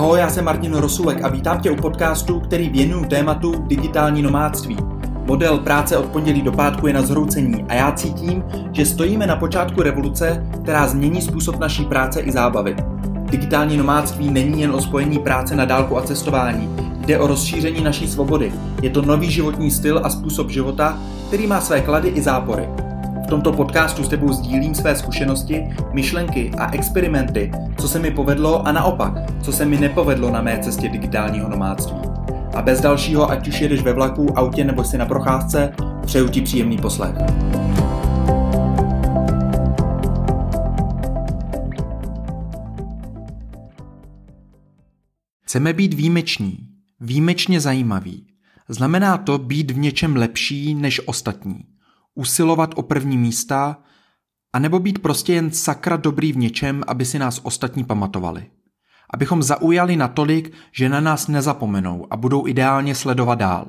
Ahoj, já jsem Martin Rosulek a vítám tě u podcastu, který věnuju tématu digitální nomádství. Model práce od pondělí do pátku je na zhroucení a já cítím, že stojíme na počátku revoluce, která změní způsob naší práce i zábavy. Digitální nomádství není jen o spojení práce na dálku a cestování, jde o rozšíření naší svobody. Je to nový životní styl a způsob života, který má své klady i zápory. V tomto podcastu s tebou sdílím své zkušenosti, myšlenky a experimenty, co se mi povedlo a naopak, co se mi nepovedlo na mé cestě digitálního nomádství. A bez dalšího, ať už jedeš ve vlaku, autě nebo si na procházce, přeju ti příjemný poslech. Chceme být výjimeční, výjimečně zajímaví. Znamená to být v něčem lepší než ostatní usilovat o první místa, anebo být prostě jen sakra dobrý v něčem, aby si nás ostatní pamatovali. Abychom zaujali natolik, že na nás nezapomenou a budou ideálně sledovat dál.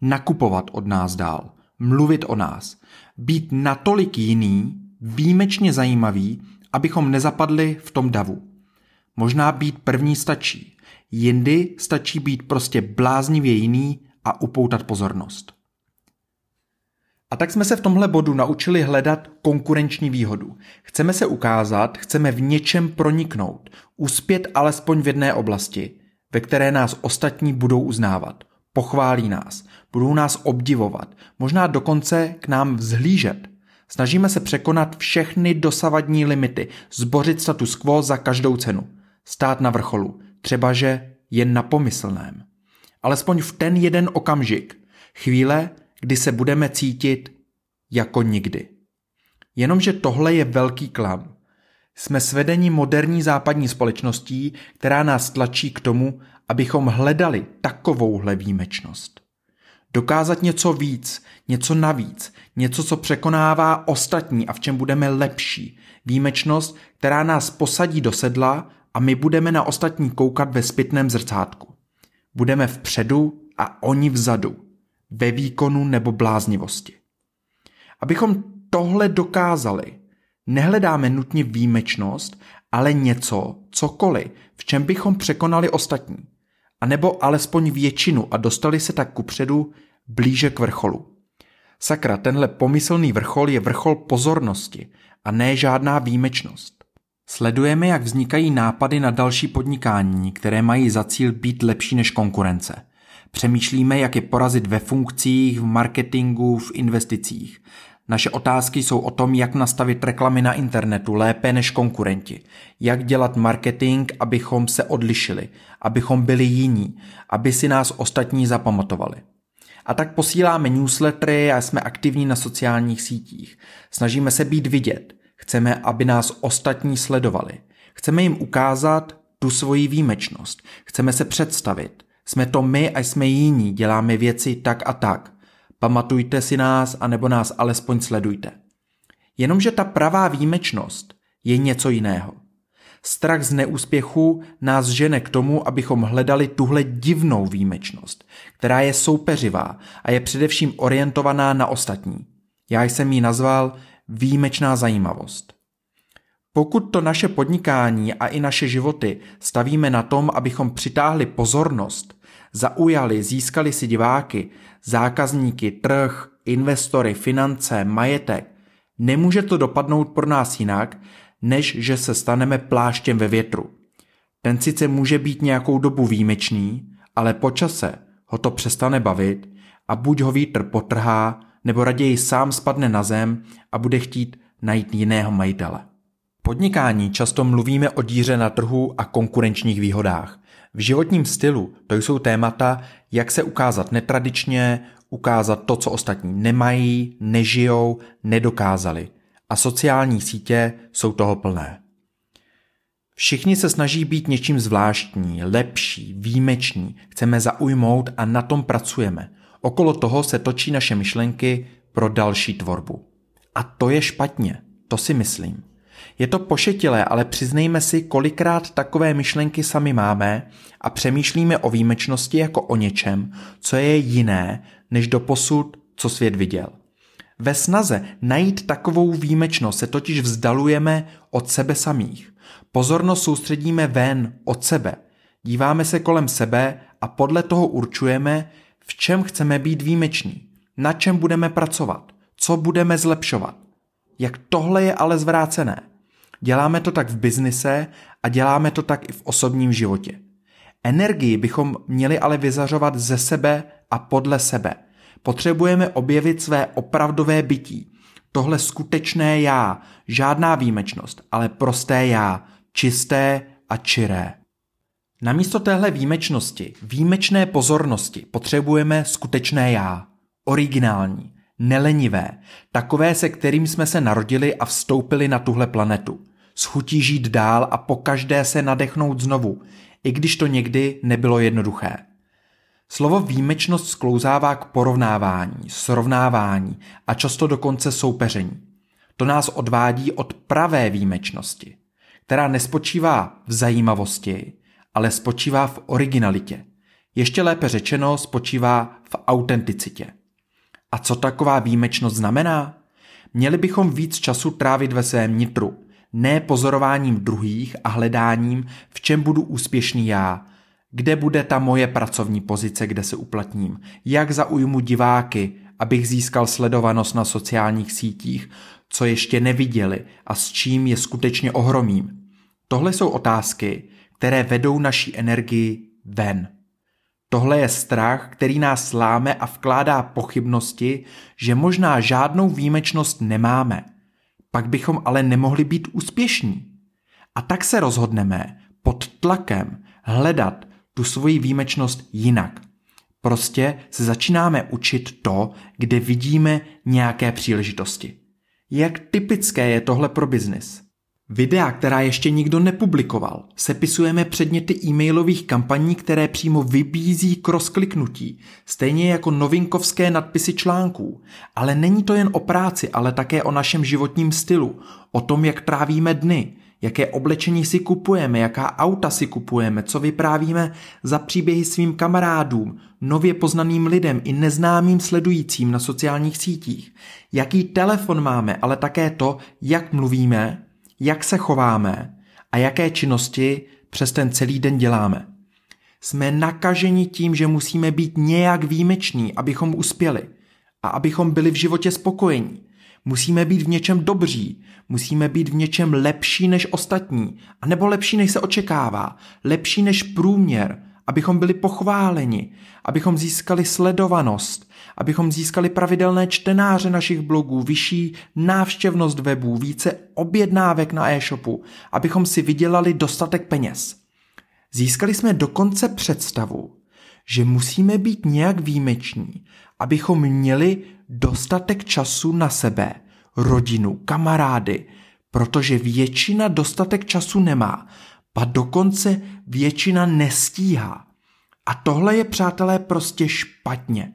Nakupovat od nás dál. Mluvit o nás. Být natolik jiný, výjimečně zajímavý, abychom nezapadli v tom davu. Možná být první stačí. Jindy stačí být prostě bláznivě jiný a upoutat pozornost. A tak jsme se v tomhle bodu naučili hledat konkurenční výhodu. Chceme se ukázat, chceme v něčem proniknout, uspět alespoň v jedné oblasti, ve které nás ostatní budou uznávat. Pochválí nás, budou nás obdivovat, možná dokonce k nám vzhlížet. Snažíme se překonat všechny dosavadní limity, zbořit status quo za každou cenu. Stát na vrcholu, třebaže jen na pomyslném. Alespoň v ten jeden okamžik, chvíle, kdy se budeme cítit jako nikdy. Jenomže tohle je velký klam. Jsme svedeni moderní západní společností, která nás tlačí k tomu, abychom hledali takovouhle výjimečnost. Dokázat něco víc, něco navíc, něco, co překonává ostatní a v čem budeme lepší. Výjimečnost, která nás posadí do sedla a my budeme na ostatní koukat ve zpětném zrcátku. Budeme vpředu a oni vzadu ve výkonu nebo bláznivosti. Abychom tohle dokázali, nehledáme nutně výjimečnost, ale něco, cokoliv, v čem bychom překonali ostatní. A nebo alespoň většinu a dostali se tak kupředu blíže k vrcholu. Sakra, tenhle pomyslný vrchol je vrchol pozornosti a ne žádná výjimečnost. Sledujeme, jak vznikají nápady na další podnikání, které mají za cíl být lepší než konkurence – Přemýšlíme, jak je porazit ve funkcích, v marketingu, v investicích. Naše otázky jsou o tom, jak nastavit reklamy na internetu lépe než konkurenti, jak dělat marketing, abychom se odlišili, abychom byli jiní, aby si nás ostatní zapamatovali. A tak posíláme newslettery a jsme aktivní na sociálních sítích. Snažíme se být vidět. Chceme, aby nás ostatní sledovali. Chceme jim ukázat tu svoji výjimečnost. Chceme se představit. Jsme to my a jsme jiní, děláme věci tak a tak. Pamatujte si nás, anebo nás alespoň sledujte. Jenomže ta pravá výjimečnost je něco jiného. Strach z neúspěchu nás žene k tomu, abychom hledali tuhle divnou výjimečnost, která je soupeřivá a je především orientovaná na ostatní. Já jsem ji nazval výjimečná zajímavost. Pokud to naše podnikání a i naše životy stavíme na tom, abychom přitáhli pozornost, zaujali, získali si diváky, zákazníky, trh, investory, finance, majetek, nemůže to dopadnout pro nás jinak, než že se staneme pláštěm ve větru. Ten sice může být nějakou dobu výjimečný, ale po čase ho to přestane bavit a buď ho vítr potrhá, nebo raději sám spadne na zem a bude chtít najít jiného majitele podnikání často mluvíme o díře na trhu a konkurenčních výhodách. V životním stylu to jsou témata, jak se ukázat netradičně, ukázat to, co ostatní nemají, nežijou, nedokázali. A sociální sítě jsou toho plné. Všichni se snaží být něčím zvláštní, lepší, výjimečný, chceme zaujmout a na tom pracujeme. Okolo toho se točí naše myšlenky pro další tvorbu. A to je špatně, to si myslím. Je to pošetilé, ale přiznejme si, kolikrát takové myšlenky sami máme a přemýšlíme o výjimečnosti jako o něčem, co je jiné, než do posud, co svět viděl. Ve snaze najít takovou výjimečnost se totiž vzdalujeme od sebe samých. Pozornost soustředíme ven od sebe. Díváme se kolem sebe a podle toho určujeme, v čem chceme být výjimeční, na čem budeme pracovat, co budeme zlepšovat. Jak tohle je ale zvrácené. Děláme to tak v biznise a děláme to tak i v osobním životě. Energii bychom měli ale vyzařovat ze sebe a podle sebe. Potřebujeme objevit své opravdové bytí. Tohle skutečné já, žádná výjimečnost, ale prosté já, čisté a čiré. Namísto téhle výjimečnosti, výjimečné pozornosti potřebujeme skutečné já, originální, nelenivé, takové, se kterým jsme se narodili a vstoupili na tuhle planetu. S chutí žít dál a po každé se nadechnout znovu, i když to někdy nebylo jednoduché. Slovo výjimečnost sklouzává k porovnávání, srovnávání a často dokonce soupeření. To nás odvádí od pravé výjimečnosti, která nespočívá v zajímavosti, ale spočívá v originalitě. Ještě lépe řečeno spočívá v autenticitě. A co taková výjimečnost znamená? Měli bychom víc času trávit ve svém nitru, ne pozorováním druhých a hledáním, v čem budu úspěšný já, kde bude ta moje pracovní pozice, kde se uplatním, jak zaujmu diváky, abych získal sledovanost na sociálních sítích, co ještě neviděli a s čím je skutečně ohromím. Tohle jsou otázky, které vedou naší energii ven. Tohle je strach, který nás sláme a vkládá pochybnosti, že možná žádnou výjimečnost nemáme. Pak bychom ale nemohli být úspěšní. A tak se rozhodneme pod tlakem hledat tu svoji výjimečnost jinak. Prostě se začínáme učit to, kde vidíme nějaké příležitosti. Jak typické je tohle pro biznis? Videa, která ještě nikdo nepublikoval, sepisujeme předměty e-mailových kampaní, které přímo vybízí k rozkliknutí, stejně jako novinkovské nadpisy článků. Ale není to jen o práci, ale také o našem životním stylu, o tom, jak trávíme dny, jaké oblečení si kupujeme, jaká auta si kupujeme, co vyprávíme za příběhy svým kamarádům, nově poznaným lidem i neznámým sledujícím na sociálních sítích, jaký telefon máme, ale také to, jak mluvíme, jak se chováme a jaké činnosti přes ten celý den děláme. Jsme nakaženi tím, že musíme být nějak výjimeční, abychom uspěli a abychom byli v životě spokojení. Musíme být v něčem dobří, musíme být v něčem lepší než ostatní, anebo lepší než se očekává, lepší než průměr, abychom byli pochváleni, abychom získali sledovanost, abychom získali pravidelné čtenáře našich blogů, vyšší návštěvnost webů, více objednávek na e-shopu, abychom si vydělali dostatek peněz. Získali jsme dokonce představu, že musíme být nějak výjimeční, abychom měli dostatek času na sebe, rodinu, kamarády, protože většina dostatek času nemá, pa dokonce většina nestíhá. A tohle je, přátelé, prostě špatně.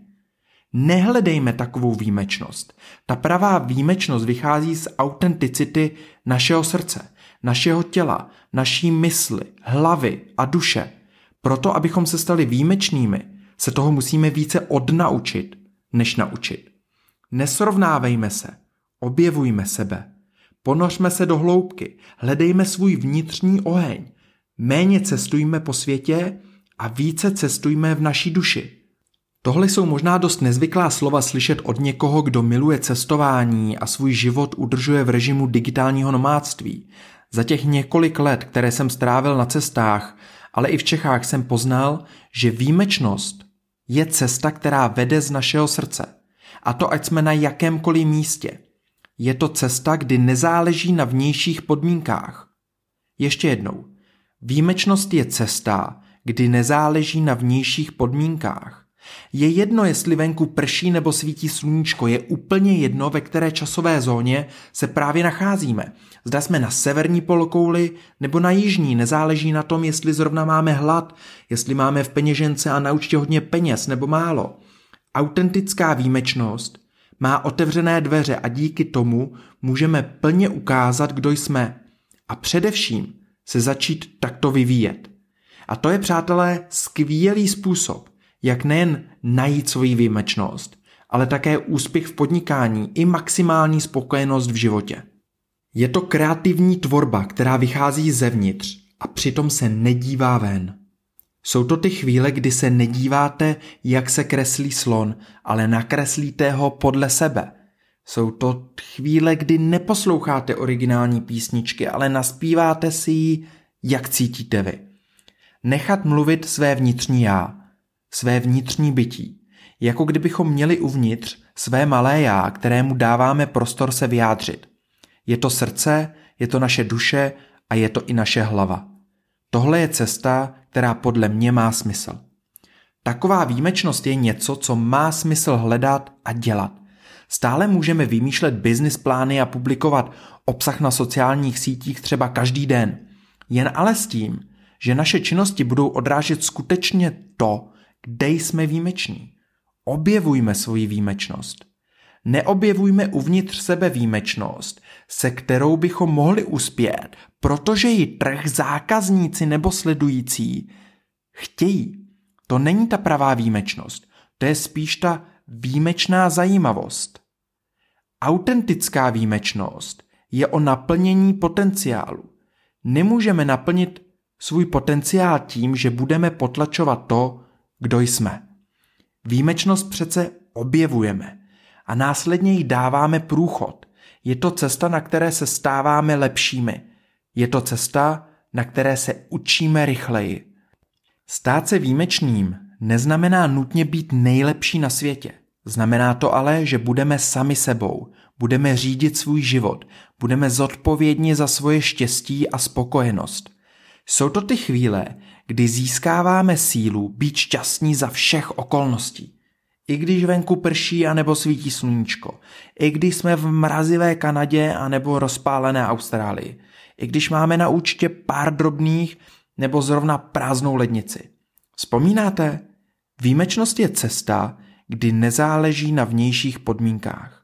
Nehledejme takovou výjimečnost. Ta pravá výjimečnost vychází z autenticity našeho srdce, našeho těla, naší mysli, hlavy a duše. Proto, abychom se stali výjimečnými, se toho musíme více odnaučit, než naučit. Nesrovnávejme se, objevujme sebe. Ponořme se do hloubky, hledejme svůj vnitřní oheň. Méně cestujme po světě a více cestujme v naší duši. Tohle jsou možná dost nezvyklá slova slyšet od někoho, kdo miluje cestování a svůj život udržuje v režimu digitálního nomádství. Za těch několik let, které jsem strávil na cestách, ale i v Čechách jsem poznal, že výjimečnost je cesta, která vede z našeho srdce. A to ať jsme na jakémkoliv místě. Je to cesta, kdy nezáleží na vnějších podmínkách. Ještě jednou. Výjimečnost je cesta, kdy nezáleží na vnějších podmínkách. Je jedno, jestli venku prší nebo svítí sluníčko, je úplně jedno, ve které časové zóně se právě nacházíme. Zda jsme na severní polokouli nebo na jižní, nezáleží na tom, jestli zrovna máme hlad, jestli máme v peněžence a na účtě hodně peněz nebo málo. Autentická výjimečnost má otevřené dveře a díky tomu můžeme plně ukázat, kdo jsme. A především se začít takto vyvíjet. A to je, přátelé, skvělý způsob, jak nejen najít svoji výjimečnost, ale také úspěch v podnikání i maximální spokojenost v životě. Je to kreativní tvorba, která vychází zevnitř a přitom se nedívá ven. Jsou to ty chvíle, kdy se nedíváte, jak se kreslí slon, ale nakreslíte ho podle sebe. Jsou to chvíle, kdy neposloucháte originální písničky, ale naspíváte si ji, jak cítíte vy. Nechat mluvit své vnitřní já, své vnitřní bytí. Jako kdybychom měli uvnitř své malé já, kterému dáváme prostor se vyjádřit. Je to srdce, je to naše duše a je to i naše hlava. Tohle je cesta, která podle mě má smysl. Taková výjimečnost je něco, co má smysl hledat a dělat. Stále můžeme vymýšlet business plány a publikovat obsah na sociálních sítích třeba každý den. Jen ale s tím, že naše činnosti budou odrážet skutečně to, kde jsme výjimeční. Objevujme svoji výjimečnost. Neobjevujme uvnitř sebe výjimečnost, se kterou bychom mohli uspět, protože ji trh, zákazníci nebo sledující chtějí. To není ta pravá výjimečnost, to je spíš ta výjimečná zajímavost. Autentická výjimečnost je o naplnění potenciálu. Nemůžeme naplnit svůj potenciál tím, že budeme potlačovat to, kdo jsme. Výjimečnost přece objevujeme a následně jí dáváme průchod. Je to cesta, na které se stáváme lepšími. Je to cesta, na které se učíme rychleji. Stát se výjimečným neznamená nutně být nejlepší na světě. Znamená to ale, že budeme sami sebou, budeme řídit svůj život, budeme zodpovědní za svoje štěstí a spokojenost. Jsou to ty chvíle, kdy získáváme sílu být šťastní za všech okolností. I když venku prší a nebo svítí sluníčko, i když jsme v mrazivé Kanadě a nebo rozpálené Austrálii, i když máme na účtě pár drobných nebo zrovna prázdnou lednici. Vzpomínáte? Výjimečnost je cesta, kdy nezáleží na vnějších podmínkách.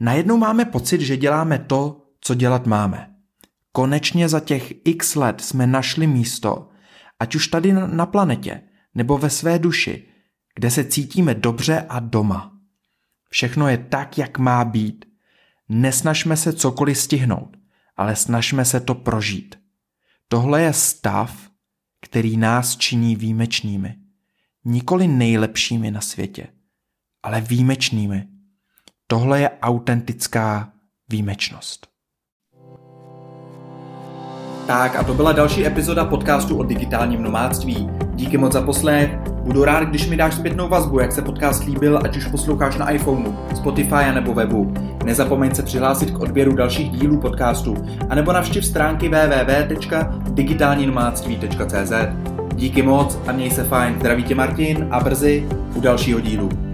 Najednou máme pocit, že děláme to, co dělat máme. Konečně za těch x let jsme našli místo, ať už tady na planetě, nebo ve své duši, kde se cítíme dobře a doma. Všechno je tak, jak má být. Nesnažme se cokoliv stihnout, ale snažme se to prožít. Tohle je stav, který nás činí výjimečnými. Nikoli nejlepšími na světě, ale výjimečnými. Tohle je autentická výjimečnost. Tak a to byla další epizoda podcastu o digitálním nomádství. Díky moc za poslech. Budu rád, když mi dáš zpětnou vazbu, jak se podcast líbil, ať už posloucháš na iPhoneu, Spotify nebo webu. Nezapomeň se přihlásit k odběru dalších dílů podcastu, anebo navštiv stránky www.digitálninomádství.cz. Díky moc a měj se fajn. Zdraví tě Martin a brzy u dalšího dílu.